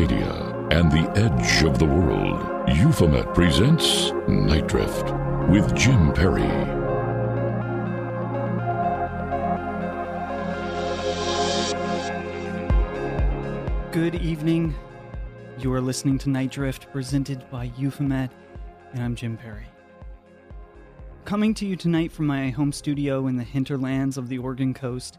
And the edge of the world, Euphomet presents Nite Drift with Jim Perry. Good evening. You are listening to Nite Drift, presented by Euphomet, and I'm Jim Perry. Coming to you tonight from my home studio in the hinterlands of the Oregon coast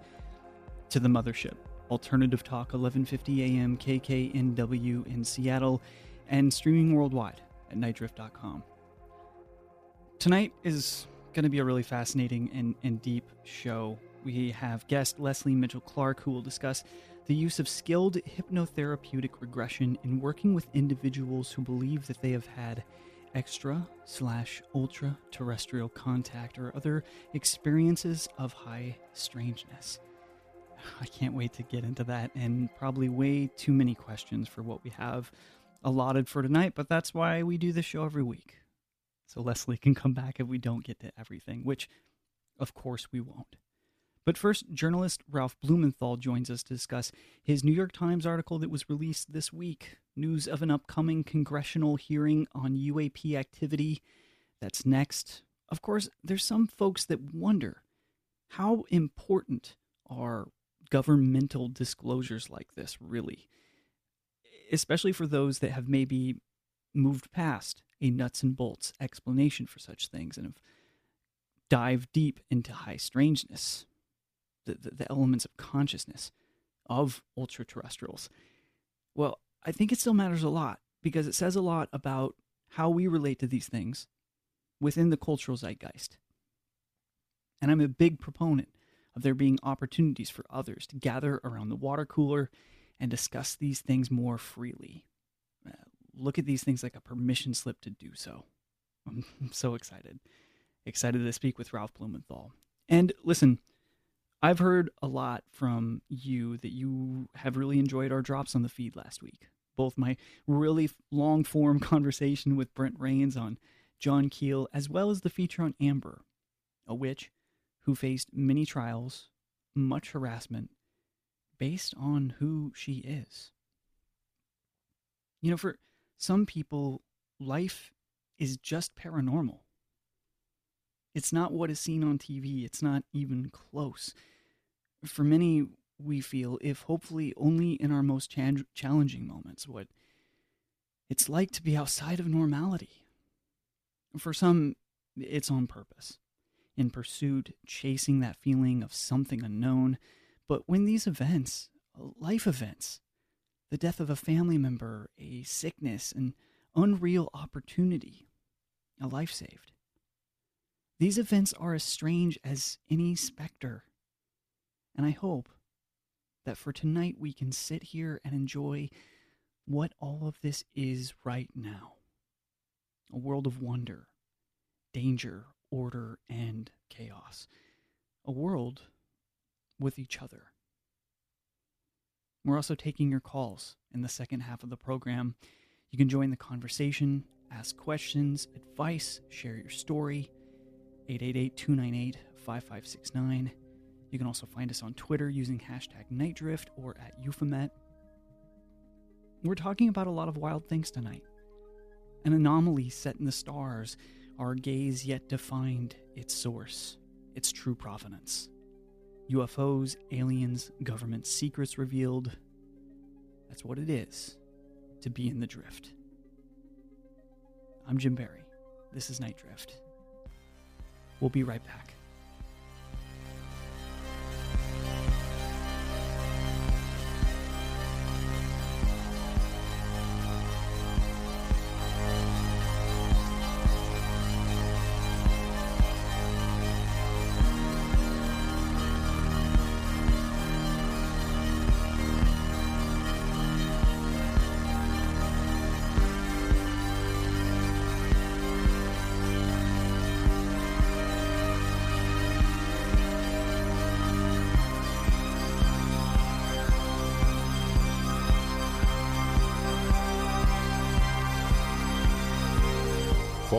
to the mothership, Alternative Talk 1150 AM KKNW in Seattle, and streaming worldwide at nitedrift.com. Tonight is going to be a really fascinating and, and deep show. We have guest Lesley Mitchell Clarke, who will discuss the use of skilled hypnotherapeutic regression in working with individuals who believe that they have had extra slash ultra terrestrial contact or other experiences of high strangeness. I can't wait to get into that and probably way too many questions for what we have allotted for tonight, but that's why we do this show every week. So Lesley can come back if we don't get to everything, which of course we won't. But first, journalist Ralph Blumenthal joins us to discuss his New York Times article that was released this week news of an upcoming congressional hearing on UAP activity. That's next. Of course, there's some folks that wonder how important are governmental disclosures like this really? Especially for those that have maybe moved past a nuts and bolts explanation for such things and have dived deep into high strangeness the, the, the elements of consciousness of ultra terrestrials. Well, I think it still matters a lot because it says a lot about how we relate to these things within the cultural zeitgeist. And I'm a big proponent of there being opportunities for others to gather around the water cooler and discuss these things more freely. Uh, look at these things like a permission slip to do so. I'm, so excited. Excited to speak with Ralph Blumenthal. And listen, I've heard a lot from you that you have really enjoyed our drops on the feed last week. Both my really long form conversation with Brent Raynes on John Keel, as well as the feature on Amber, a witch who faced many trials, much harassment, based on who she is. You know, for some people, life is just paranormal. It's not what is seen on TV, it's not even close. For many, we feel, if hopefully only in our most ch- challenging moments, what it's like to be outside of normality. For some, it's on purpose, in pursuit, chasing that feeling of something unknown. But when these events, life events, the death of a family member, a sickness, an unreal opportunity, a life saved, these events are as strange as any specter. And I hope that for tonight we can sit here and enjoy what all of this is right now a world of wonder, danger, order, and chaos. A world with each other. We're also taking your calls in the second half of the program. You can join the conversation, ask questions, advice, share your story. 888 298 5569. You can also find us on Twitter using hashtag NiteDrift or at Euphomet. We're talking about a lot of wild things tonight. An anomaly set in the stars, our gaze yet defined its source, its true provenance. UFOs, aliens, government secrets revealed. That's what it is to be in the drift. I'm Jim Perry. This is Nite Drift. We'll be right back.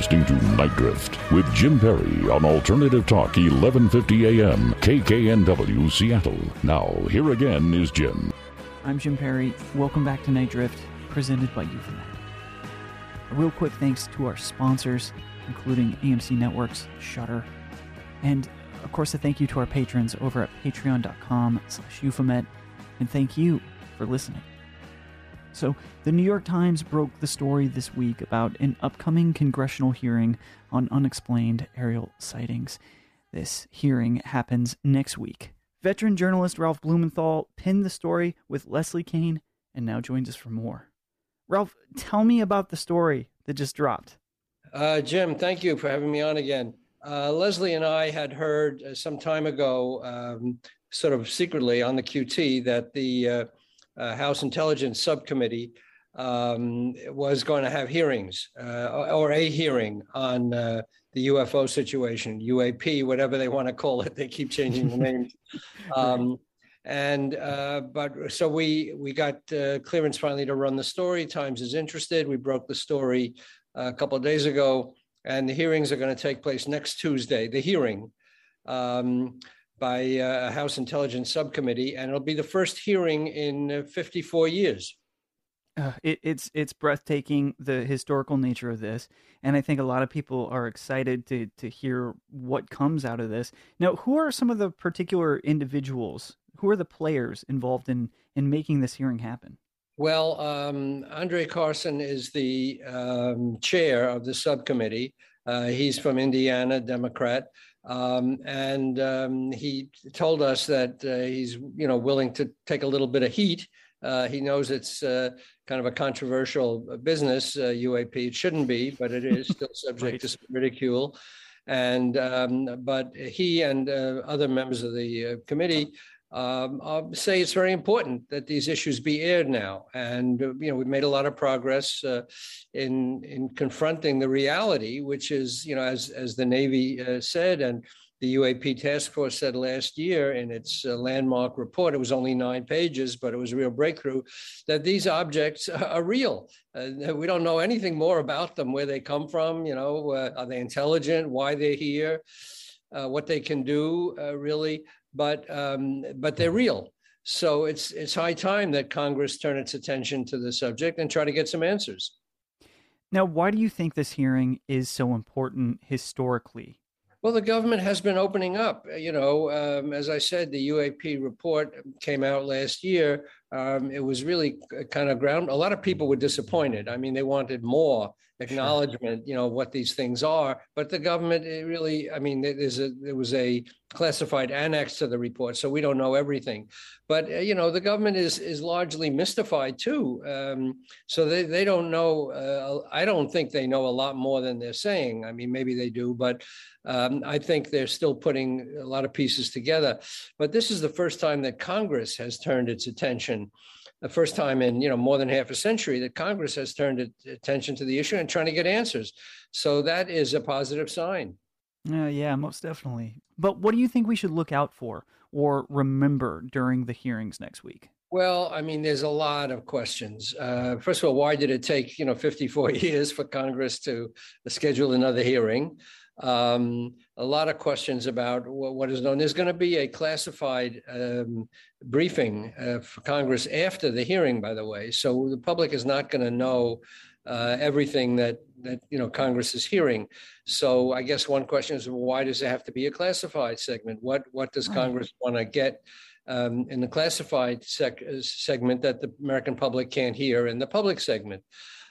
Listening to Nite Drift with Jim Perry on Alternative Talk 1150 AM KKNW Seattle. Now, here again is Jim. I'm Jim Perry. Welcome back to Nite Drift, presented by Euphomet. A real quick thanks to our sponsors, including AMC Networks, Shudder, and of course a thank you to our patrons over at patreon.com slash euphomet, and thank you for listening. So, the New York Times broke the story this week about an upcoming congressional hearing on unexplained aerial sightings. This hearing happens next week. Veteran journalist Ralph Blumenthal penned the story with Leslie Kean and now joins us for more. Ralph, tell me about the story that just dropped. Uh, Jim, thank you for having me on again. Uh, Leslie and I had heard uh, some time ago, um, sort of secretly on the QT, that the uh, House Intelligence Subcommittee um, was going to have hearings uh, or a hearing on uh, the UFO situation, UAP, whatever they want to call it. They keep changing the names. Um, and uh, but so we we got uh, clearance finally to run the story. Times is interested. We broke the story a couple of days ago, and the hearings are going to take place next Tuesday. The hearing. Um, by uh, a House Intelligence Subcommittee, and it'll be the first hearing in uh, 54 years. Uh, it, it's it's breathtaking the historical nature of this, and I think a lot of people are excited to to hear what comes out of this. Now, who are some of the particular individuals? Who are the players involved in in making this hearing happen? Well, um, Andre Carson is the um, chair of the subcommittee. Uh, he's from Indiana, Democrat. Um, and um, he told us that uh, he's, you know, willing to take a little bit of heat. Uh, he knows it's uh, kind of a controversial business, UAP. Uh, it shouldn't be, but it is still subject right. to ridicule. And um, but he and uh, other members of the uh, committee um, I'll say it's very important that these issues be aired now. And uh, you know, we've made a lot of progress uh, in in confronting the reality, which is you know, as as the Navy uh, said, and the UAP task force said last year in its uh, landmark report, it was only nine pages, but it was a real breakthrough, that these objects are real. Uh, we don't know anything more about them, where they come from, you know, uh, are they intelligent, why they're here, what they can do, really but um, but they're real. So it's it's high time that Congress turn its attention to the subject and try to get some answers. Now, why do you think this hearing is so important historically? Well, the government has been opening up. You know, um, as I said, the UAP report came out last year. Um, it was really kind of ground. A lot of people were disappointed. I mean, they wanted more acknowledgement, you know, what these things are. But the government really, I mean, there's a there was a classified annex to the report, so we don't know everything. But uh, you know, the government is is largely mystified too. Um, so they they don't know. Uh, I don't think they know a lot more than they're saying. I mean, maybe they do, but um, I think they're still putting a lot of pieces together. But this is the first time that Congress has turned its attention the first time in you know more than half a century that Congress has turned attention to the issue and trying to get answers. So that is a positive sign. Uh, yeah, most definitely. But what do you think we should look out for or remember during the hearings next week? Well, I mean, there's a lot of questions. Uh, first of all, why did it take you know 54 years for Congress to schedule another hearing? Um, a lot of questions about what, what is known. There's going to be a classified um, briefing uh, for Congress after the hearing, by the way. So the public is not going to know uh, everything that that you know Congress is hearing. So I guess one question is, well, why does it have to be a classified segment? What what does Congress want to get? Um, in the classified sec- segment that the American public can't hear in the public segment.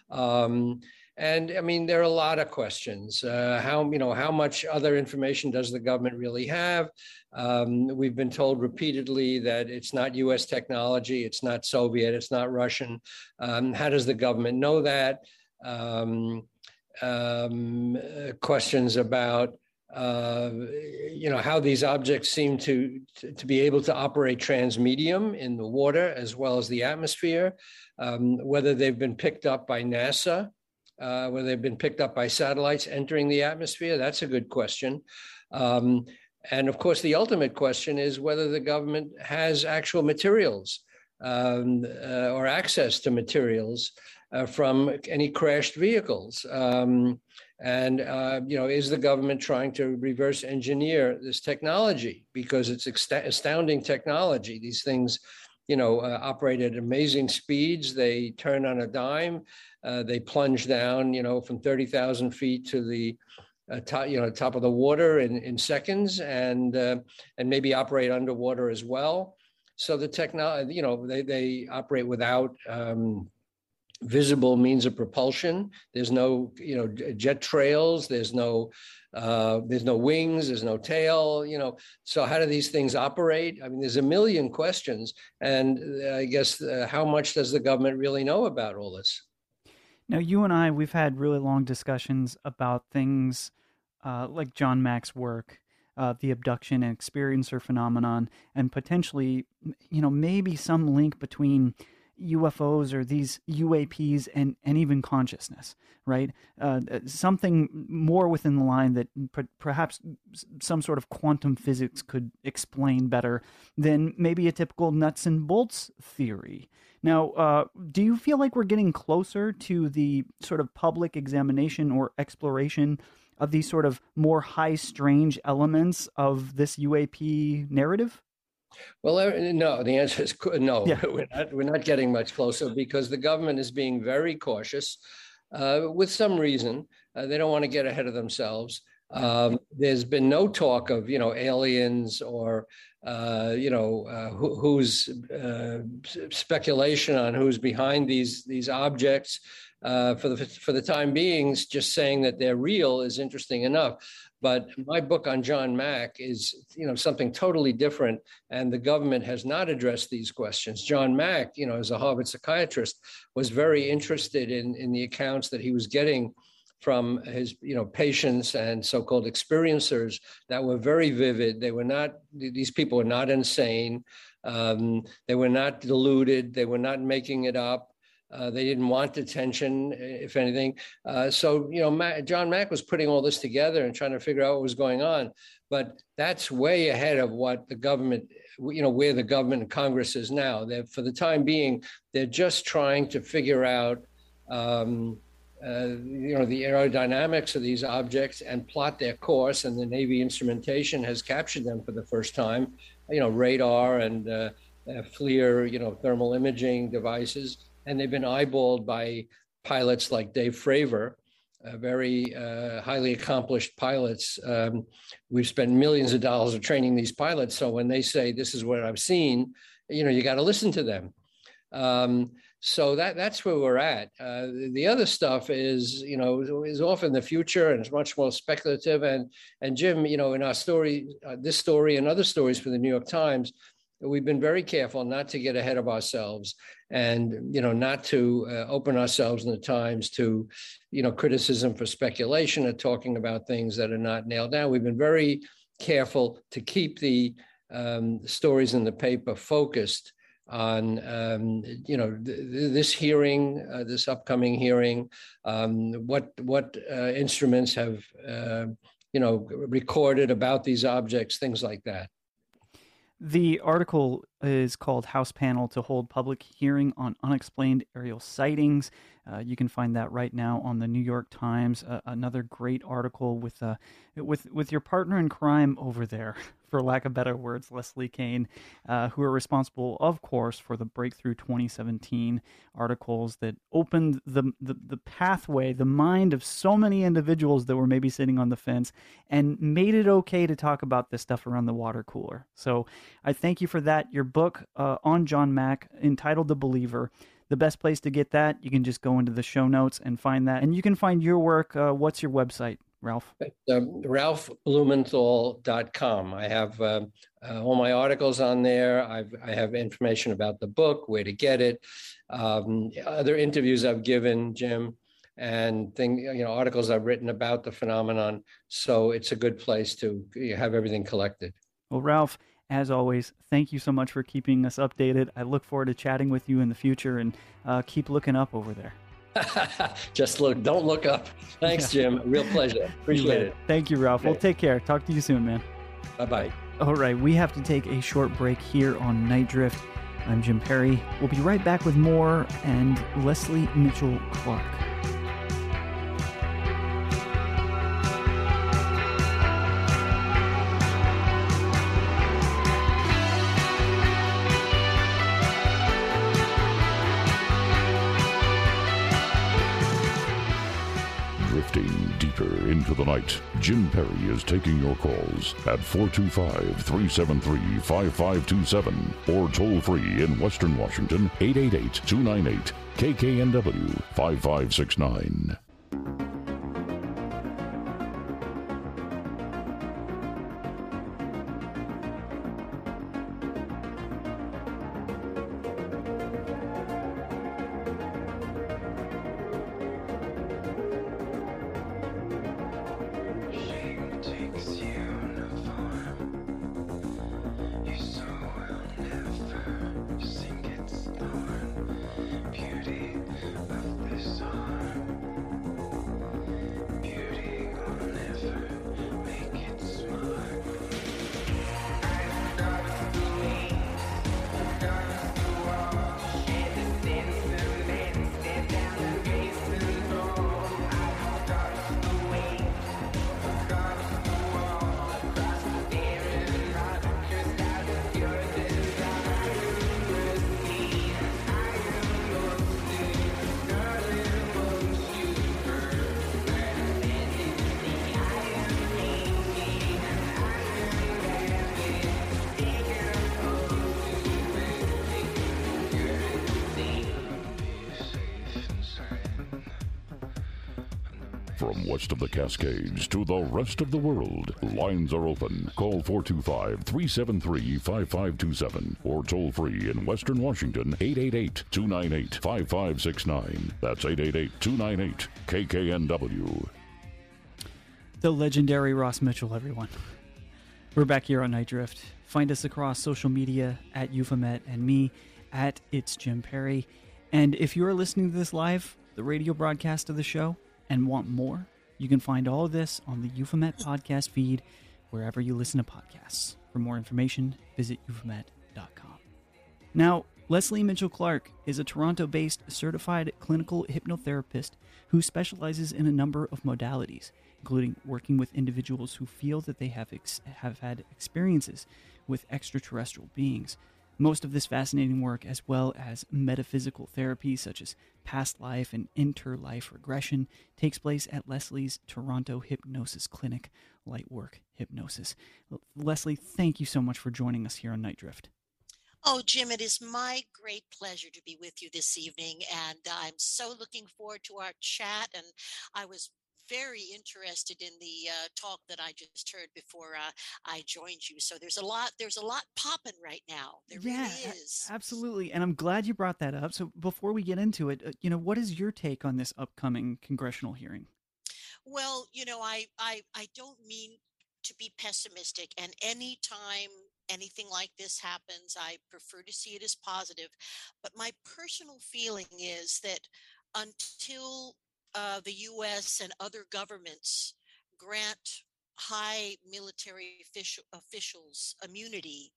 Um, and I mean, there are a lot of questions. Uh, how you know how much other information does the government really have? Um, we've been told repeatedly that it's not U.S. technology, it's not Soviet, it's not Russian. Um, how does the government know that? Um, um questions about uh, you know how these objects seem to, to, to be able to operate transmedium in the water as well as the atmosphere, um, whether they've been picked up by NASA uh, they've been picked up by satellites entering the atmosphere? That's a good question. Um, and of course, the ultimate question is whether the government has actual materials um, uh, or access to materials uh, from any crashed vehicles. Um, And, uh, you know, is the government trying to reverse engineer this technology? Because it's astounding technology. These things, you know, uh, operate at amazing speeds. They turn on a dime. Uh, they plunge down, you know, from 30,000 feet to the uh, top, you know, top of the water in, in seconds and, uh, and maybe operate underwater as well. So the technology, you know, they, they operate without um, visible means of propulsion. There's no, you know, jet trails. There's no, uh, there's no wings. There's no tail. You know, so how do these things operate? I mean, there's a million questions, and uh, I guess uh, how much does the government really know about all this? Now, you and I, we've had really long discussions about things uh, like John Mack's work. Uh, the abduction and experiencer phenomenon, and potentially, you know, maybe some link between UFOs or these UAPs and, and even consciousness, right? Uh, something more within the line that per- perhaps some sort of quantum physics could explain better than maybe a typical nuts and bolts theory. Now, uh, do you feel like we're getting closer to the sort of public examination or exploration of these sort of more high strange elements of this UAP narrative? Well, uh, no, the answer is no. Yeah. We're, not, we're not getting much closer because the government is being very cautious uh, with some reason. Uh, they don't want to get ahead of themselves. Um, there's been no talk of, you know, aliens or, uh, you know, uh, who, who's uh, speculation on who's behind these these objects. for the for the time being, just saying that they're real is interesting enough. But my book on John Mack is, you know, something totally different, and the government has not addressed these questions. John Mack, you know, as a Harvard psychiatrist, was very interested in in the accounts that he was getting from his you know patients and so-called experiencers that were very vivid they were not these people were not insane um, they were not deluded they were not making it up uh, they didn't want detention, if anything. Uh, so, you know, John Mack was putting all this together and trying to figure out what was going on. But that's way ahead of what the government, you know, where the government and Congress is now. They're, for the time being, they're just trying to figure out, um, you know, the aerodynamics of these objects and plot their course. And the Navy instrumentation has captured them for the first time. You know, radar and uh, FLIR, you know, thermal imaging devices and they've been eyeballed by pilots like Dave Fravor, uh, very uh, highly accomplished pilots. Um, we've spent millions of dollars of training these pilots. So when they say this is what I've seen, you know, you got to listen to them. Um, so that that's where we're at. Uh, the other stuff is, you know, is often the future and it's much more speculative. And and Jim, you know, in our story, uh, this story and other stories for the New York Times, we've been very careful not to get ahead of ourselves and you know not to uh, open ourselves in the times to you know criticism for speculation or talking about things that are not nailed down we've been very careful to keep the um, stories in the paper focused on um, you know th- this hearing, uh, this upcoming hearing, um, what what uh, instruments have uh, you know recorded about these objects, things like that. The article is called House Panel to Hold Public Hearing on Unexplained Aerial Sightings. Uh, you can find that right now on the New York Times. Uh, another great article with uh, with with your partner in crime over there, for lack of better words, Leslie Kean, uh, who are responsible, of course, for the Breakthrough 2017 articles that opened the, the, the pathway, the mind of so many individuals that were maybe sitting on the fence and made it okay to talk about this stuff around the water cooler. So I thank you for that. Your book uh, on John Mack, entitled The Believer, the best place to get that, you can just go into the show notes and find that. And you can find your work. Uh, what's your website? Ralph? Um, RalphBlumenthal.com. I have uh, uh, all my articles on there. I've, I have information about the book, where to get it, um, other interviews I've given, Jim, and thing, you know, articles I've written about the phenomenon. So it's a good place to have everything collected. Well, Ralph, as always, thank you so much for keeping us updated. I look forward to chatting with you in the future and uh, keep looking up over there. Just look, don't look up. Thanks, yeah. Jim. Real pleasure. Appreciate it. Thank you, Ralph. Well, take care. Talk to you soon, man. Bye bye. All right, we have to take a short break here on Nite Drift. I'm Jim Perry. We'll be right back with more and Lesley Mitchell Clarke. The night, Jim Perry is taking your calls at 425 373 5527 or toll free in Western Washington 888 298 KKNW 5569. West of the Cascades to the rest of the world. Lines are open. Call 425 373 5527 or toll free in Western Washington 888 298 5569. That's 888 298 KKNW. The legendary Ross Mitchell, everyone. We're back here on Nite Drift. Find us across social media at Euphomet and me at It's Jim Perry. And if you are listening to this live, the radio broadcast of the show, and want more, you can find all of this on the Euphomet podcast feed wherever you listen to podcasts. For more information, visit euphomet.com. Now, Lesley Mitchell Clarke is a Toronto based certified clinical hypnotherapist who specializes in a number of modalities, including working with individuals who feel that they have, ex- have had experiences with extraterrestrial beings most of this fascinating work, as well as metaphysical therapy such as past life and interlife regression, takes place at Lesley's Toronto Hypnosis Clinic, Lightwork Hypnosis. Leslie, thank you so much for joining us here on Nite Drift. Oh, Jim, it is my great pleasure to be with you this evening. And I'm so looking forward to our chat. And I was very interested in the uh, talk that I just heard before uh, I joined you. So there's a lot, there's a lot popping right now. There yeah, really is. Absolutely. And I'm glad you brought that up. So before we get into it, uh, you know, what is your take on this upcoming congressional hearing? Well, you know, I, I, I don't mean to be pessimistic and anytime anything like this happens i prefer to see it as positive but my personal feeling is that until uh, the US and other governments grant high military official, officials immunity,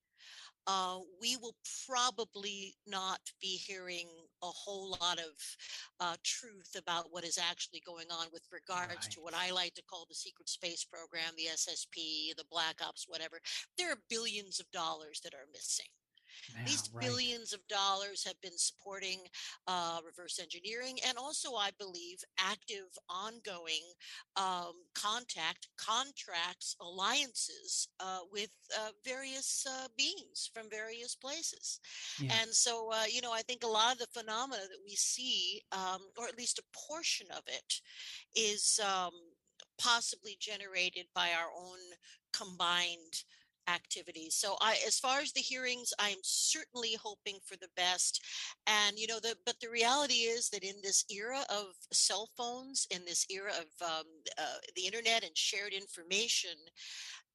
uh, we will probably not be hearing a whole lot of uh, truth about what is actually going on with regards right. to what I like to call the secret space program, the SSP, the Black Ops, whatever. There are billions of dollars that are missing. Yeah, These right. billions of dollars have been supporting uh, reverse engineering and also, I believe, active, ongoing um, contact, contracts, alliances uh, with uh, various uh, beings from various places. Yeah. And so, uh, you know, I think a lot of the phenomena that we see, um, or at least a portion of it, is um, possibly generated by our own combined activities. So I as far as the hearings, I'm certainly hoping for the best. And you know, the but the reality is that in this era of cell phones, in this era of um, uh, the internet and shared information,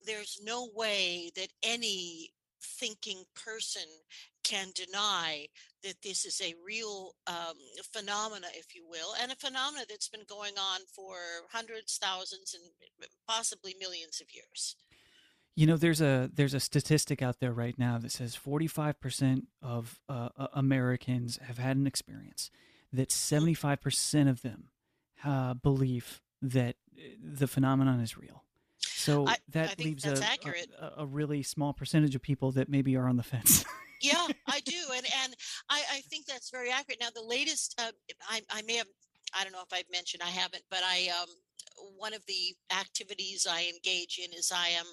there's no way that any thinking person can deny that this is a real um, phenomena, if you will, and a phenomena that's been going on for hundreds, thousands, and possibly millions of years. You know, there's a there's a statistic out there right now that says 45% of uh, Americans have had an experience that 75% of them uh, believe that uh, the phenomenon is real. So I, that I leaves a, a, a, really small percentage of people that maybe are on the fence. yeah, I do, and and I, I think that's very accurate. Now, the latest, uh, I, I may have, I don't know if I've mentioned, I haven't, but I um, one of the activities I engage in is I am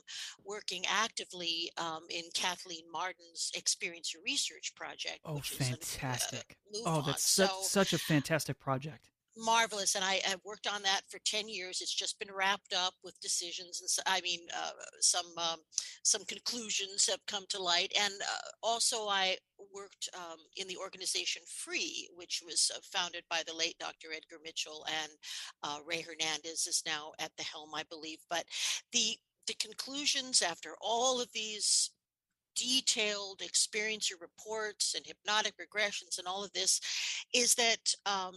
working actively um, in Kathleen Marden's Experience Research Project. Oh, fantastic! An, uh, oh, that's so, such, such a fantastic project marvelous and I, have worked on that for 10 years it's just been wrapped up with decisions and so, i mean uh, some um, some conclusions have come to light and uh, also i worked um, in the organization FREE which was uh, founded by the late dr edgar mitchell and uh, rey hernandez is now at the helm i believe but the the conclusions after all of these detailed experiencer reports and hypnotic regressions and all of this is that um,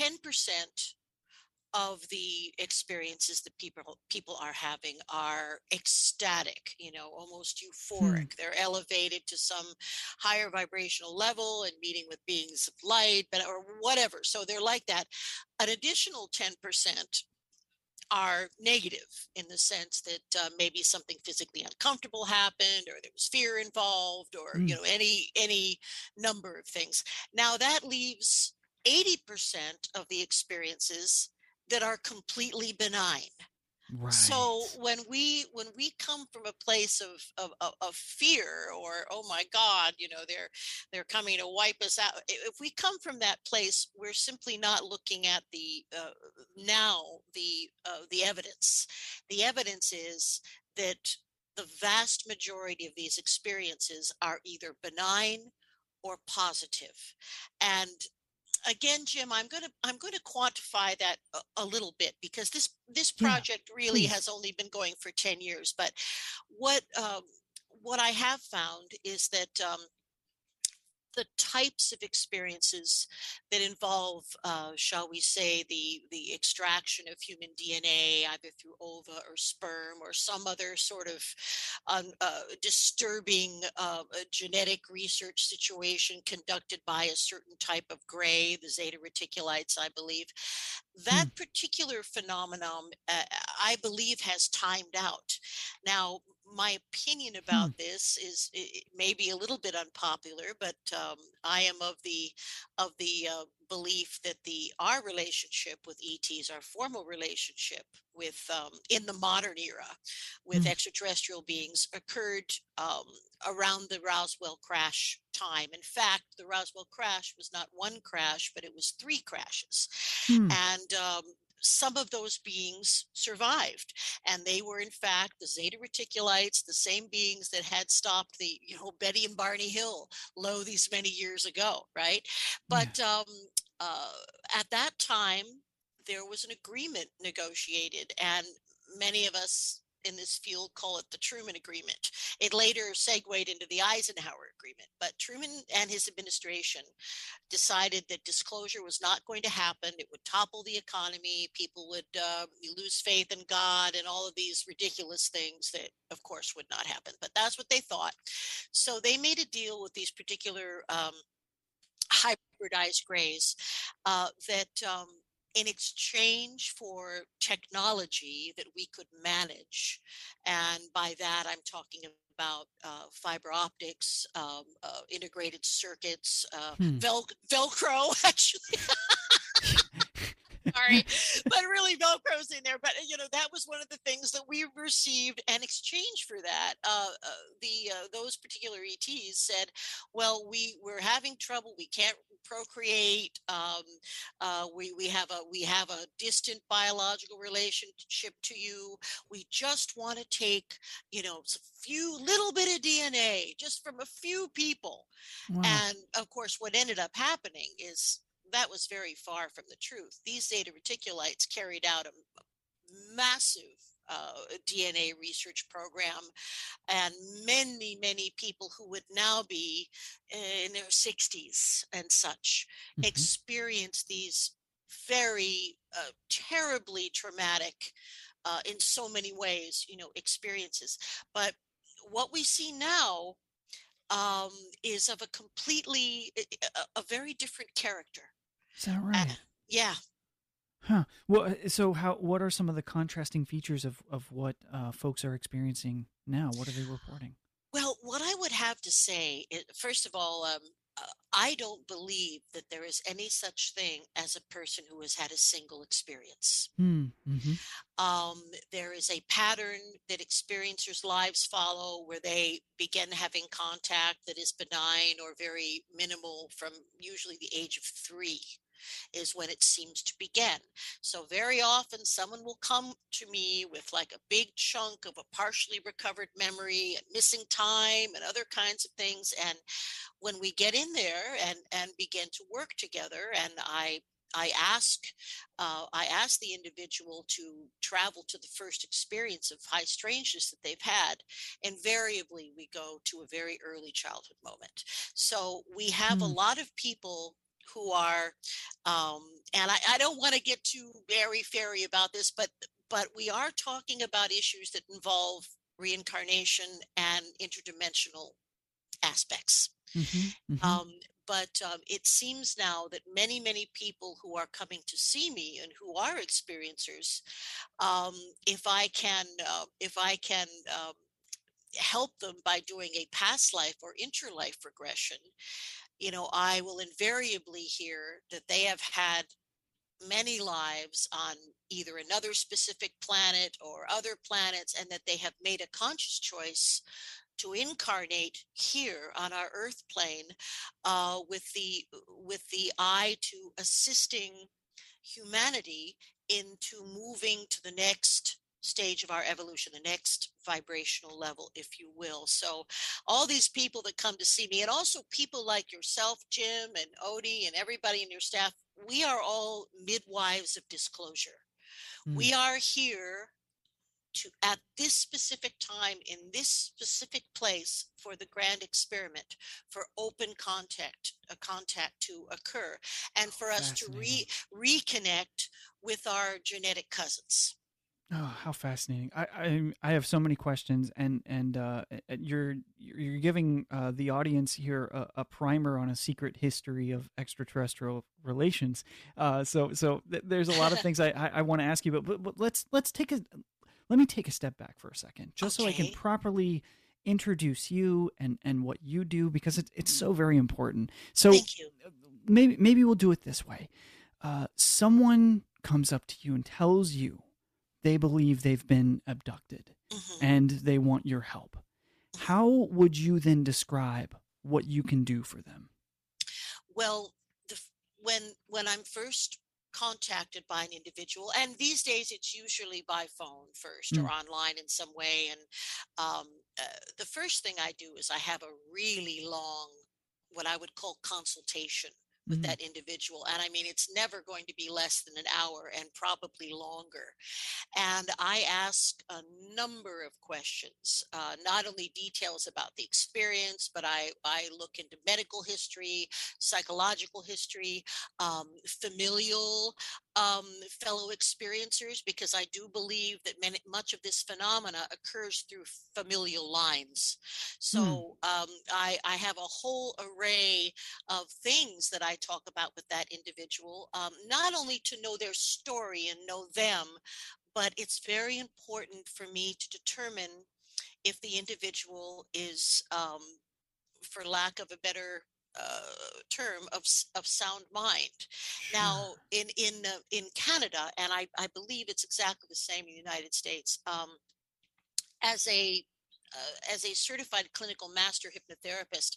10% of the experiences that people people are having are ecstatic you know almost euphoric hmm. they're elevated to some higher vibrational level and meeting with beings of light but or whatever so they're like that an additional 10% are negative in the sense that uh, maybe something physically uncomfortable happened or there was fear involved or mm. you know any any number of things now that leaves 80% of the experiences that are completely benign. Right. So when we when we come from a place of, of, of fear or oh my God, you know they're they're coming to wipe us out. If we come from that place, we're simply not looking at the uh, now the uh, the evidence. The evidence is that the vast majority of these experiences are either benign or positive, and again jim i'm going to i'm going to quantify that a, a, little bit because this this project yeah, really has only been going for 10 years but what um, what i have found is that um, the types of experiences that involve, uh, shall we say, the the extraction of human DNA either through ova or sperm or some other sort of um, uh, disturbing uh, genetic research situation conducted by a certain type of gray, the zeta reticulites, I believe. That hmm. particular phenomenon, uh, I believe, has timed out. Now, my opinion about hmm. this is maybe a little bit unpopular, but um, I am of the of the uh, belief that the our relationship with ETs, our formal relationship with um, in the modern era with hmm. extraterrestrial beings, occurred um, around the Roswell crash time. In fact, the Roswell crash was not one crash, but it was three crashes, hmm. and um, some of those beings survived and they were in fact the zeta reticulites the same beings that had stopped the you know betty and barney hill low these many years ago right but yeah. um, uh, at that time there was an agreement negotiated and many of us in this field call it the Truman Agreement. It later segued into the Eisenhower Agreement, but Truman and his administration decided that disclosure was not going to happen. It would topple the economy. People would uh, lose faith in God and all of these ridiculous things that, of course, would not happen. But that's what they thought. So they made a deal with these particular um, hybridized grays uh, that um, in exchange for technology that we could manage. And by that, I'm talking about uh, fiber optics, um, uh, integrated circuits, uh, hmm. Vel- Velcro, actually. Sorry, but really Velcro's in there. But you know that was one of the things that we received in exchange for that. Uh, uh, the uh, those particular ETs said, "Well, we we're having trouble. We can't procreate. Um, uh, we we have a we have a distant biological relationship to you. We just want to take you know a few little bit of DNA just from a few people." Wow. And of course, what ended up happening is that was very far from the truth. These zeta reticulites carried out a, massive uh, DNA research program, and many, many people who would now be in their 60s and such mm-hmm. experience these very uh, terribly traumatic, uh, in so many ways, you know, experiences. But what we see now um, is of a completely, a, a very different character. Is that right? Yeah. Huh. Well, uh, so how? What are some of the contrasting features of of what uh, folks are experiencing now? What are they reporting? What I would have to say, is, first of all, um, uh, I don't believe that there is any such thing as a person who has had a single experience. Mm, hmm Um, there is a pattern that experiencers' lives follow where they begin having contact that is benign or very minimal from usually the age of three is when it seems to begin. So very often someone will come to me with like a big chunk of a partially recovered memory missing time and other kinds of things. And when we get in there and, and begin to work together and I I ask uh, I ask the individual to travel to the first experience of high strangeness that they've had. Invariably, we go to a very early childhood moment. So we have mm. a hmm. lot of people who are, um, and I, I don't want to get too airy fairy about this, but but we are talking about issues that involve reincarnation and interdimensional aspects. Mm-hmm, mm-hmm. Um, but um, it seems now that many, many people who are coming to see me and who are experiencers, um, if I can, uh, if I can um, help them by doing a past life or interlife regression, you know, I will invariably hear that they have had many lives on either another specific planet or other planets, and that they have made a conscious choice to incarnate here on our earth plane uh, with the with the eye to assisting humanity into moving to the next stage of our evolution, the next vibrational level, if you will. So, all these people that come to see me, and also people like yourself, Jim, and Ody, and everybody in your staff, we are all midwives of disclosure. Mm. We are here to, at this specific time, in this specific place, for the grand experiment, for open contact, a contact to occur, and for us to re- reconnect with our genetic cousins. Oh, how fascinating! I, I I have so many questions, and and uh, you're you're giving uh, the audience here a, a, primer on a secret history of extraterrestrial relations. Uh, so so th- there's a lot of things I I, I want to ask you, but, but, but let's let's take a let me take a step back for a second, just okay. so I can properly introduce you and and what you do because it's it's so very important. So maybe maybe we'll do it this way. Uh, someone comes up to you and tells you they believe they've been abducted mm-hmm. and they want your help. How would you then describe what you can do for them? Well, the, when when I'm first contacted by an individual, and these days it's usually by phone first mm. or online in some way, and um, uh, the first thing I do is I have a really long, what I would call consultation with mm-hmm. that individual. And I mean, it's never going to be less than an hour and probably longer. And I ask a number of questions, uh, not only details about the experience, but I, I look into medical history, psychological history, um, familial um, fellow experiencers, because I do believe that many, much of this phenomena occurs through familial lines. So mm. um, I, I have a whole array of things that I talk about with that individual, um, not only to know their story and know them, but it's very important for me to determine if the individual is, um, for lack of a better uh, term of of sound mind. Sure. Now, in in uh, in Canada, and I I believe it's exactly the same in the United States. Um, as a uh, as a certified clinical master hypnotherapist,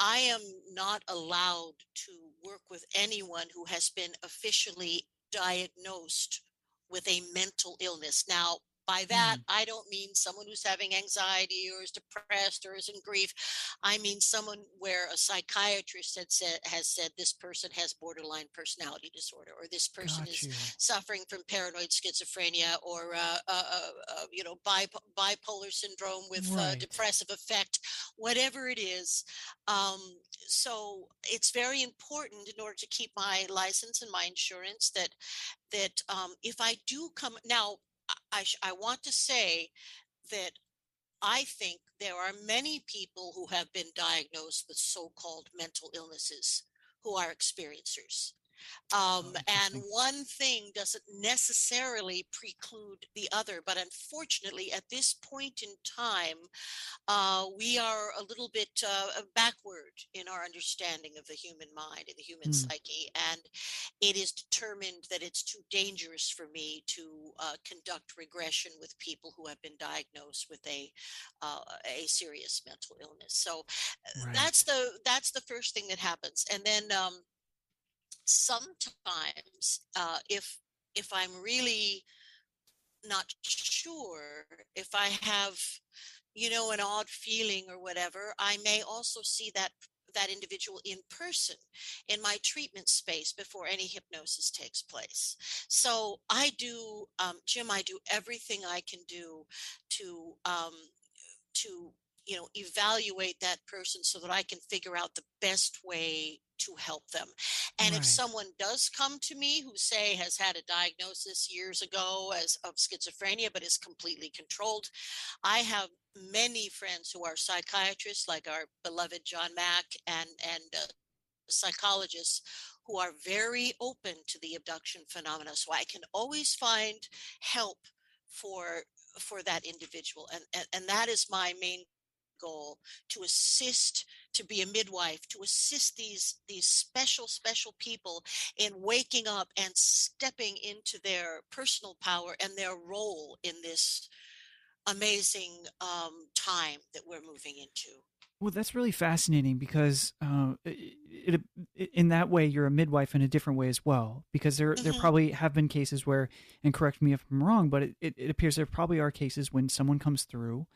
I am not allowed to work with anyone who has been officially diagnosed with a mental illness. Now, by that, mm. I don't mean someone who's having anxiety or is depressed or is in grief. I mean someone where a psychiatrist had said, has said this person has borderline personality disorder or this person Got is you. suffering from paranoid schizophrenia or uh, uh, uh, uh you know bipolar syndrome with uh, right. depressive effect, whatever it is. Um, so it's very important in order to keep my license and my insurance that that um, if I do come now I, I want to say that I think there are many people who have been diagnosed with so called mental illnesses who are experiencers. Um, and one thing doesn't necessarily preclude the other. But unfortunately, at this point in time, uh, we are a little bit uh, backward in our understanding of the human mind and the human mm. psyche. And it is determined that it's too dangerous for me to uh, conduct regression with people who have been diagnosed with a uh, a serious mental illness. So uh, right. that's the that's the first thing that happens. And then um, sometimes uh, if if i'm really not sure if i have you know an odd feeling or whatever i may also see that that individual in person in my treatment space before any hypnosis takes place. So I do, um, Jim, I do everything I can do to um, to you know evaluate that person so that i can figure out the best way to help them. And right. if someone does come to me who say has had a diagnosis years ago as of schizophrenia but is completely controlled i have many friends who are psychiatrists like our beloved john mack and and uh, psychologists who are very open to the abduction phenomena. So i can always find help for for that individual. And, and and that is my main goal to assist to be a midwife to assist these these special special people in waking up and stepping into their personal power and their role in this amazing um, time that we're moving into well that's really fascinating because uh, it, it, in that way you're a midwife in a different way as well because there mm-hmm. there probably have been cases where and correct me if i'm wrong but it, it, it appears there probably are cases when someone comes through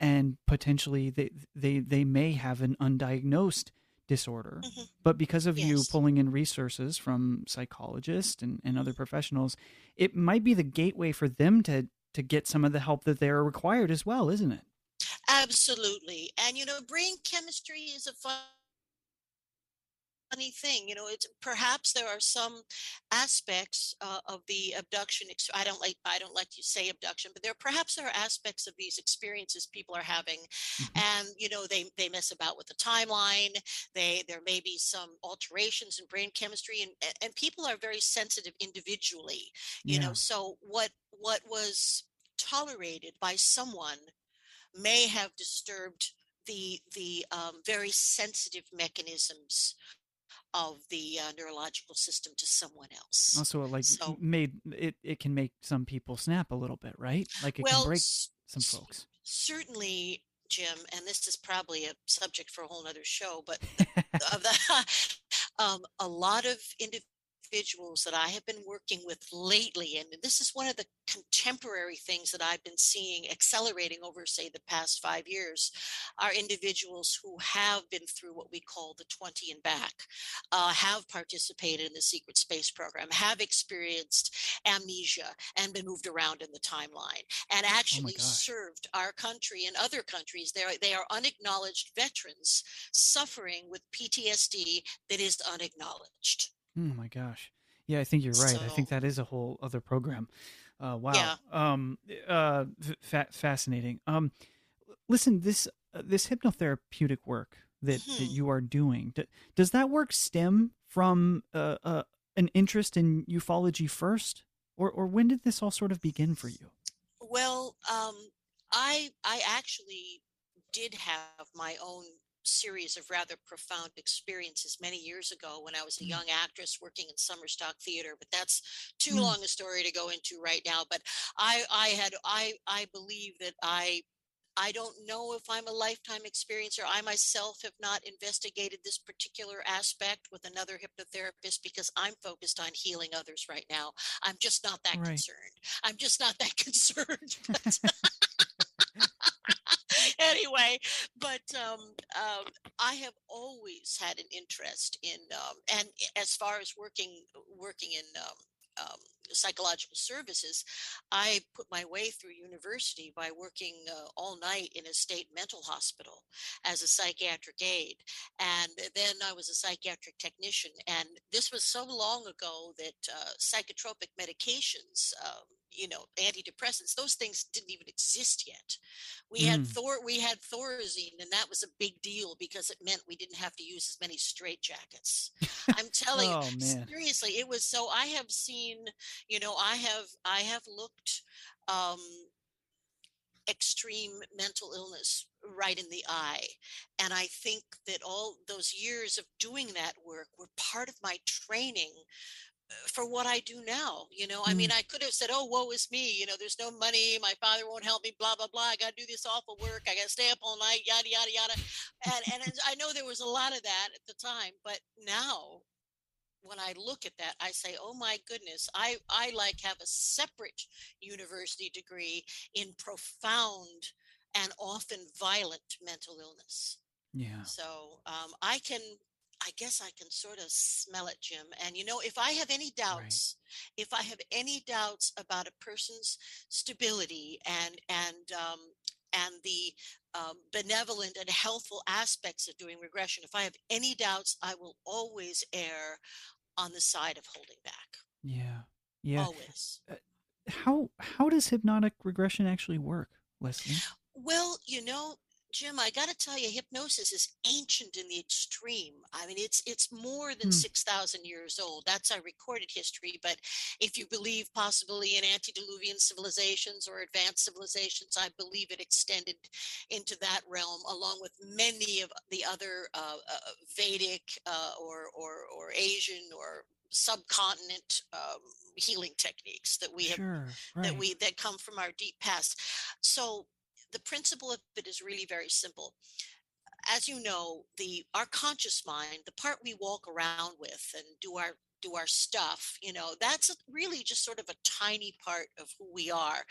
and potentially they they they may have an undiagnosed disorder mm-hmm. but because of yes. you pulling in resources from psychologists and, and other professionals it might be the gateway for them to to get some of the help that they're required as well isn't it absolutely and you know brain chemistry is a fun funny thing you know it's perhaps there are some aspects uh, of the abduction i don't like i don't like to say abduction but there perhaps there are aspects of these experiences people are having mm-hmm. and you know they they mess about with the timeline they there may be some alterations in brain chemistry and and people are very sensitive individually you yeah. know so what what was tolerated by someone may have disturbed the the um, very sensitive mechanisms of the uh, neurological system to someone else. Also, like so, made it, it can make some people snap a little bit, right? Like it well, can break some folks. Certainly, Jim, and this is probably a subject for a whole other show, but of the, um, a lot of individuals individuals that I have been working with lately, and this is one of the contemporary things that I've been seeing accelerating over, say, the past five years, are individuals who have been through what we call the 20 and back, uh, have participated in the secret space program, have experienced amnesia and been moved around in the timeline, and oh actually oh served our country and other countries. They're, they are unacknowledged veterans suffering with PTSD that is unacknowledged. Oh my gosh. Yeah, I think you're right. So, I think that is a whole other program. Uh, wow. Yeah. Um, uh, fa- fascinating. Um, listen, this uh, this hypnotherapeutic work that, hmm that you are doing, d- does that work stem from uh, uh, an interest in ufology first, or or when did this all sort of begin for you? Well, um, I I actually did have my own series of rather profound experiences many years ago when I was a mm. young actress working in summer stock theater. But that's too mm. long a story to go into right now. But I, I had, I, I believe that I I don't know if I'm a lifetime experiencer. I myself have not investigated this particular aspect with another hypnotherapist because I'm focused on healing others right now. I'm just not that right. concerned. I'm just not that concerned. anyway, but um, um, I have always had an interest in, um, and as far as working working in um, um, psychological services, I put my way through university by working uh, all night in a state mental hospital as a psychiatric aide. And then I was a psychiatric technician. And this was so long ago that uh, psychotropic medications, um, you know, antidepressants, those things didn't even exist yet. We mm. had Thor, we had Thorazine, and that was a big deal because it meant we didn't have to use as many straitjackets. I'm telling Oh, you, man. seriously, it was so. I have seen, you know, I have, I have looked um, extreme mental illness right in the eye, and I think that all those years of doing that work were part of my training uh, for what I do now. You know, I mean, I could have said, "Oh, woe is me," you know, there's no money, my father won't help me, blah blah blah. I got to do this awful work. I got to stay up all night, yada yada yada. And and I know there was a lot of that at the time, but now when I look at that, I say, "Oh my goodness, I I like have a separate university degree in profound and often violent mental illness." Yeah. So um, I can, I guess I can sort of smell it, Jim. And you know, if I have any doubts, if I have any doubts about a person's stability and and um, and the um, benevolent and healthful aspects of doing regression, if I have any doubts, I will always err on the side of holding back. Yeah. Yeah. Always. How how does hypnotic regression actually work, Lesley? Well, you know, Jim, I got to tell you, hypnosis is ancient in the extreme. I mean, it's it's more than Hmm. six thousand years old. That's our recorded history. But if you believe possibly in antediluvian civilizations or advanced civilizations, I believe it extended into that realm, along with many of the other uh, uh, Vedic uh, or or or Asian or subcontinent um, healing techniques that we have Sure. Right. that we that come from our deep past so the principle of it is really very simple. As you know the our conscious mind the part we walk around with and do our do our stuff you know that's really just sort of a tiny part of who we are.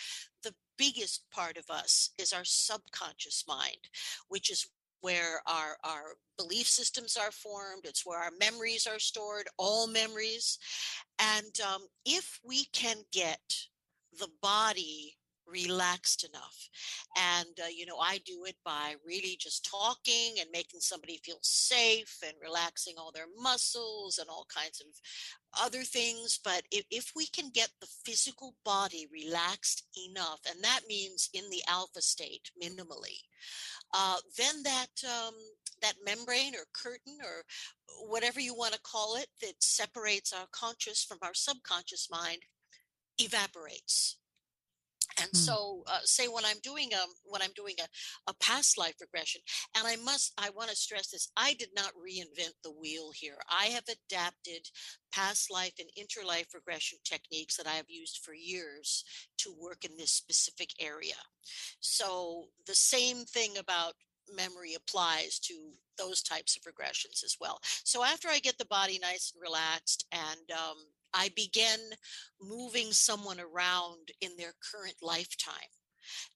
The biggest part of us is our subconscious mind which is where our our belief systems are formed. It's where our memories are stored all memories. And um, if we can get the body relaxed enough. And uh, you know i do it by really just talking and making somebody feel safe and relaxing all their muscles and all kinds of other things. But if, if we can get the physical body relaxed enough and that means in the alpha state minimally uh, then that um, that membrane or curtain or whatever you want to call it that separates our conscious from our subconscious mind evaporates and Hmm. so uh, say when i'm doing a when i'm doing a, a past life regression and i must i want to stress this i did not reinvent the wheel here i have adapted past life and interlife regression techniques that i have used for years to work in this specific area so the same thing about memory applies to those types of regressions as well. So after I get the body nice and relaxed and um, I begin moving someone around in their current lifetime,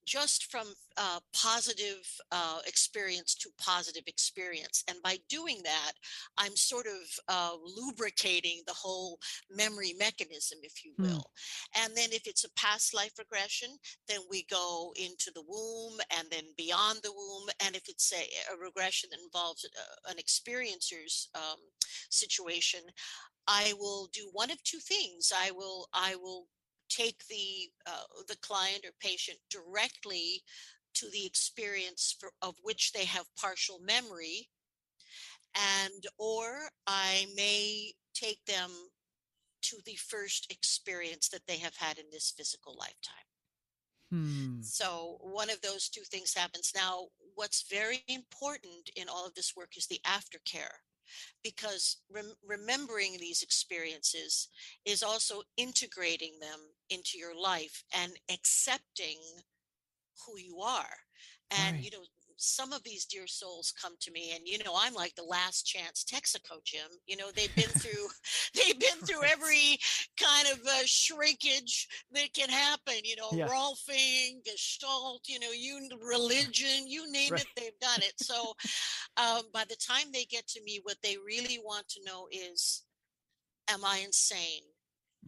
just from uh, positive uh, experience to positive experience. And by doing that, I'm sort of uh, lubricating the whole memory mechanism, if you Hmm. will. And then if it's a past life regression, then we go into the womb and then beyond the womb. And if it's a, a regression that involves uh, an experiencer's um, situation, I will do one of two things. I will I will take the uh, the client or patient directly to the experience for, of which they have partial memory, and or I may take them to the first experience that they have had in this physical lifetime. Hmm. So one of those two things happens. Now, what's very important in all of this work is the aftercare, because rem- remembering these experiences is also integrating them into your life and accepting who you are. And Right. you know, some of these dear souls come to me, and you know, I'm like the last chance Texaco, Jim. You know, they've been through, they've been through every kind of uh, shrinkage that can happen. You know, Yeah. Rolfing, Gestalt, you know, you religion, you name Right. it, they've done it. So, um, by the time they get to me, what they really want to know is, am I insane?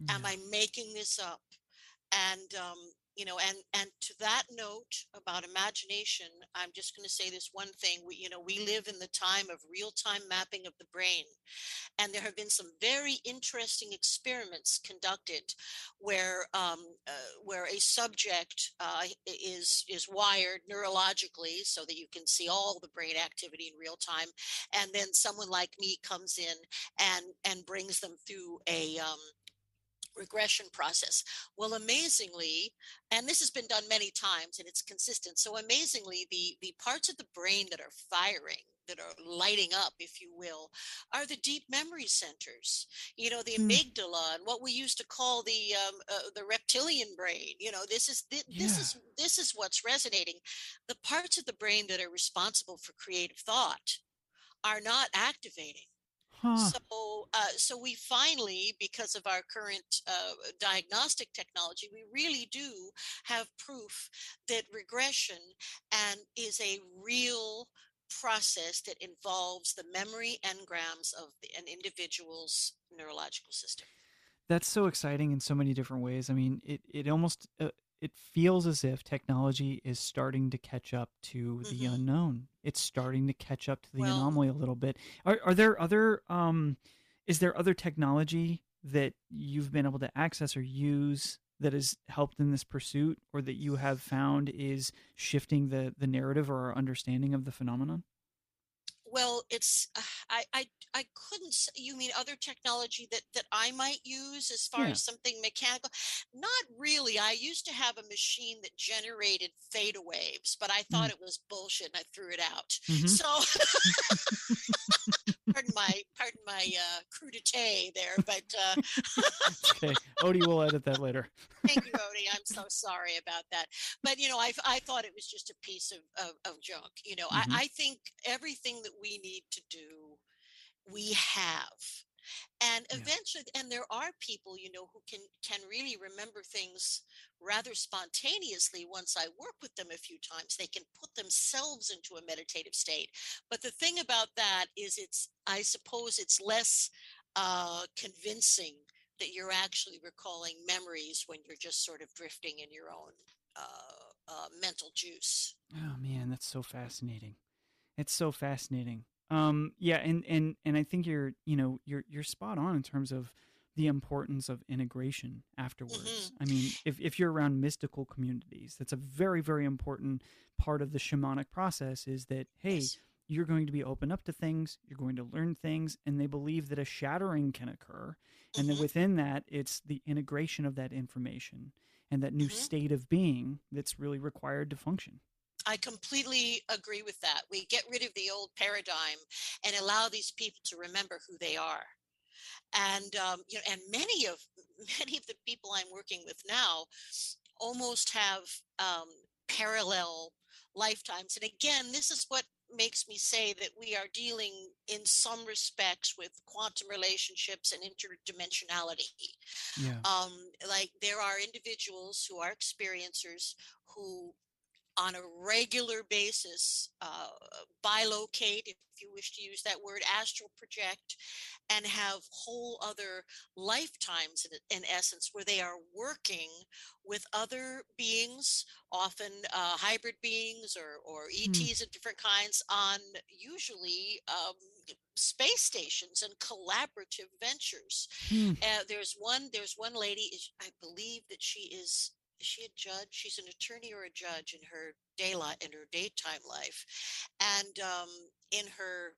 Am I making this up? And um, you know and and to that note about imagination i'm just going to say this one thing we you know we live in the time of real time mapping of the brain. And there have been some very interesting experiments conducted where um, uh, where a subject uh, is is wired neurologically so that you can see all the brain activity in real time. And then someone like me comes in and and brings them through a um, regression process. Well, amazingly, and this has been done many times and it's consistent. So amazingly, the the parts of the brain that are firing that are lighting up, if you will, are the deep memory centers. You know, the mm. amygdala and what we used to call the um, uh, the reptilian brain. You know, this is this yeah. is this is what's resonating. The parts of the brain that are responsible for creative thought are not activating Huh. So, uh, so we finally, because of our current uh, diagnostic technology, we really do have proof that regression and is a real process that involves the memory engrams of the, an individual's neurological system. That's so exciting in so many different ways. I mean, it it almost uh, it feels as if technology is starting to catch up to the mm-hmm. unknown. It's starting to catch up to the well, anomaly a little bit. Are, are there other um, is there other technology that you've been able to access or use that has helped in this pursuit or that you have found is shifting the the narrative or our understanding of the phenomenon? Well, it's uh, I I I couldn't. You mean other technology that that I might use as far yeah. as something mechanical? Not really. I used to have a machine that generated theta waves, but I thought mm. it was bullshit, and I threw it out. Mm-hmm. So, pardon my pardon my uh, crudité there, but uh, okay, Ody will edit that later. Thank you, Ody. I'm so sorry about that. But you know, I I thought it was just a piece of of, of junk. You know, mm-hmm. I, I think everything that we need to do we have and eventually yeah. and there are people you know who can can really remember things rather spontaneously once i work with them a few times they can put themselves into a meditative state. But the thing about that is it's i suppose it's less uh, convincing that you're actually recalling memories when you're just sort of drifting in your own uh, uh, mental juice. Oh man that's so fascinating. It's so fascinating. Um, yeah, and and and I think you're you know you're you're spot on in terms of the importance of integration afterwards. Mm-hmm. I mean, if if you're around mystical communities, that's a very very important part of the shamanic process. Is that hey. Yes. You're going to be open up to things, you're going to learn things, and they believe that a shattering can occur. Mm-hmm. And then within that, it's the integration of that information and that new mm-hmm. state of being that's really required to function. I completely agree with that. We get rid of the old paradigm and allow these people to remember who they are. And um, you know, and many of many of the people I'm working with now almost have um, parallel lifetimes. And again, this is what makes me say that we are dealing in some respects with quantum relationships and interdimensionality. Yeah. Um, like there are individuals who are experiencers who on a regular basis, uh, bilocate, if you wish to use that word, astral project, and have whole other lifetimes in, in essence where they are working with other beings, often uh, hybrid beings or, or ETs mm. of different kinds, on usually um, space stations and collaborative ventures. Mm. Uh, there's one. There's one lady. I believe that she is is she a judge? She's an attorney or a judge in her daylight in her daytime life, and um, in her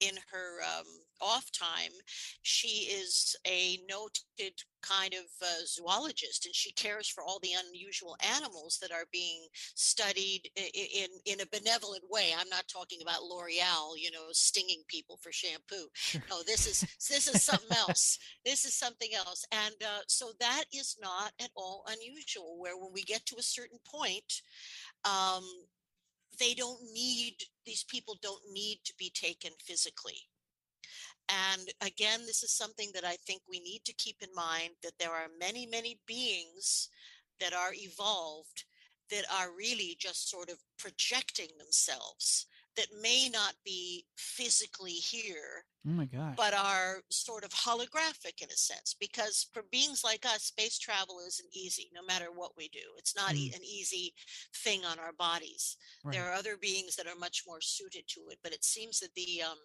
in her um, off time, she is a noted kind of uh, zoologist, and she cares for all the unusual animals that are being studied in, in a benevolent way. I'm not talking about L'Oreal, you know, stinging people for shampoo. No, this is this is something else. This is something else, and uh, so that is not at all unusual. Where when we get to a certain point. Um, they don't need these people don't need to be taken physically. And again this is something that i think we need to keep in mind that there are many many beings that are evolved that are really just sort of projecting themselves that may not be physically here Oh my gosh. but are sort of holographic in a sense because for beings like us space travel isn't easy no matter what we do it's not e- an easy thing on our bodies Right. there are other beings that are much more suited to it but it seems that the um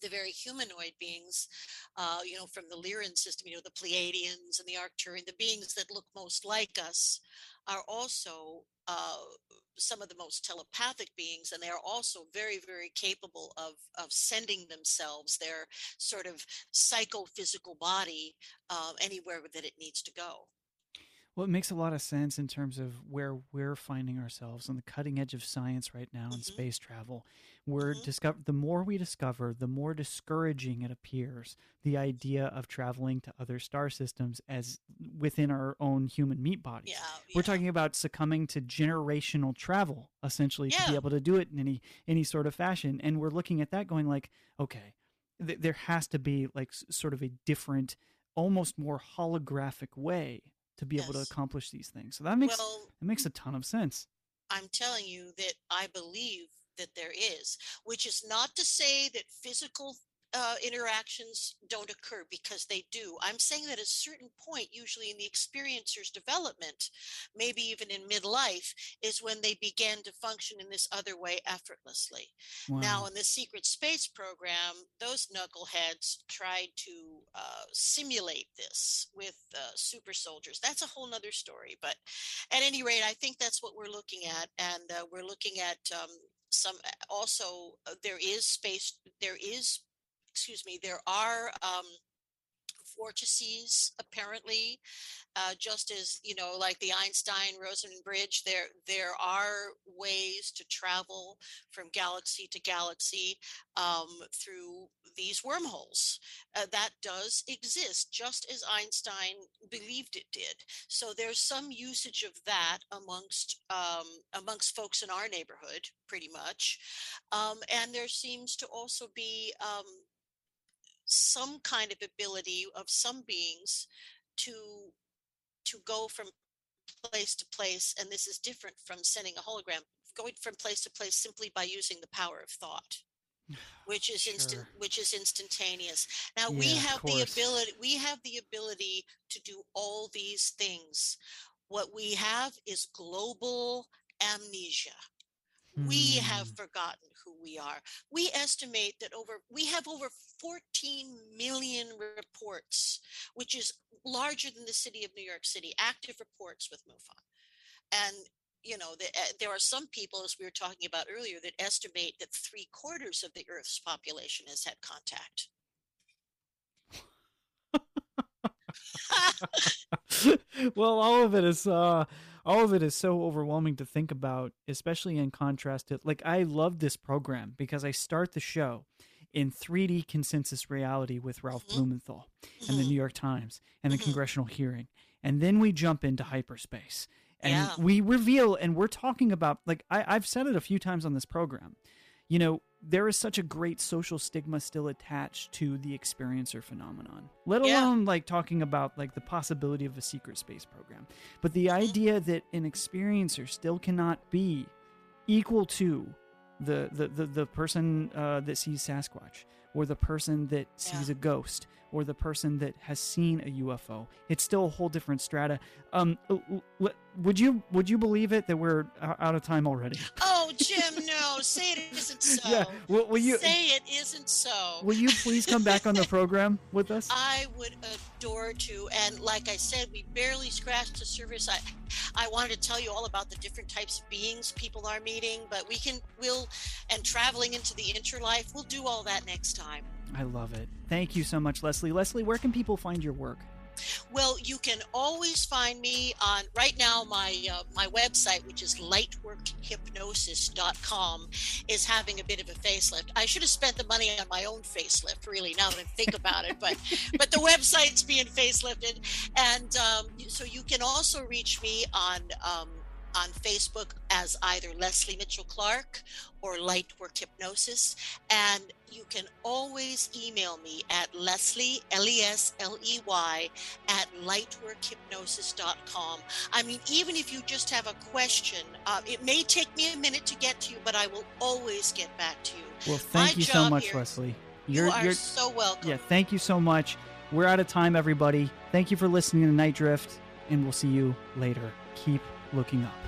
the very humanoid beings, uh, you know, from the Lyran system, you know, the Pleiadians and the Arcturian, the beings that look most like us, are also uh, some of the most telepathic beings, and they are also very, very capable of of sending themselves, their sort of psychophysical body, uh, anywhere that it needs to go. Well, it makes a lot of sense in terms of where we're finding ourselves on the cutting edge of science right now in Mhm. space travel. We're Mhm. discover the more we discover, the more discouraging it appears the idea of traveling to other star systems as within our own human meat bodies. Yeah, We're talking about succumbing to generational travel, essentially, to be able to do it in any any sort of fashion. And we're looking at that, going like, okay, th- there has to be like s- sort of a different, almost more holographic way to be able to accomplish these things. So that makes well, it makes a ton of sense. I'm telling you that I believe that there is, which is not to say that physical uh, interactions don't occur because they do. I'm saying that at a certain point, usually in the experiencer's development, maybe even in midlife, is when they begin to function in this other way effortlessly. Now, in the secret space program, those knuckleheads tried to uh, simulate this with uh, super soldiers. That's a whole nother story. But at any rate, I think that's what we're looking at. And uh, we're looking at um, some also, uh, there is space, there is, excuse me, there are. Um, vortices apparently uh, just as you know like the einstein rosen bridge there there are ways to travel from galaxy to galaxy um, through these wormholes uh, that does exist just as einstein believed it did. So there's some usage of that amongst um, amongst folks in our neighborhood pretty much um, and there seems to also be um, some kind of ability of some beings to to go from place to place and this is different from sending a hologram going from place to place simply by using the power of thought which is instant which is instantaneous. Now Yeah, we have the ability we have the ability to do all these things. What we have is global amnesia we have Hmm. forgotten who we are. We estimate that over we have over 14 million reports which is larger than the city of new york city active reports with mufon. And you know the, uh, there are some people as we were talking about earlier that estimate that three quarters of the earth's population has had contact. Well, all of it is uh all of it is so overwhelming to think about, especially in contrast to like I love this program because I start the show in 3D consensus reality with Ralph Mhm. Blumenthal and the Mhm. New York Times and the Mhm. congressional hearing. And then we jump into hyperspace. And Yeah. we reveal and we're talking about like I, I've said it a few times on this program. You know, there is such a great social stigma still attached to the experiencer phenomenon. Let Yeah. alone like talking about like the possibility of a secret space program. But the idea that an experiencer still cannot be equal to the the the, the person uh, that sees Sasquatch or the person that sees Yeah. a ghost or the person that has seen a UFO. It's still a whole different strata. Um, would you would you believe it that we're out of time already? oh jim no say it isn't so yeah. Will, will you say it isn't so will you please come back on the program with us? I would adore to. And like I said, we barely scratched the surface. I, I wanted to tell you all about the different types of beings people are meeting, but we can, we'll, and traveling into the interlife, we'll do all that next time. I love it. Thank you so much, Lesley. Lesley, where can people find your work? Well, you can always find me on right now. My uh, my website, which is lightworkhypnosis.com, is having a bit of a facelift. I should have spent the money on my own facelift, really, now that I think about it. But but the website's being facelifted, and um, so you can also reach me on um, on Facebook as either Lesley Mitchell Clarke or Lightwork Hypnosis. And you can always email me at Lesley, L E S L E Y, at lightworkhypnosis.com. I mean, even if you just have a question, uh, it may take me a minute to get to you, but I will always get back to you. Well, thank My you so much, here- Lesley. you are so welcome. Yeah, thank you so much. We're out of time, everybody. Thank you for listening to Nite Drift, and we'll see you later. Keep looking up.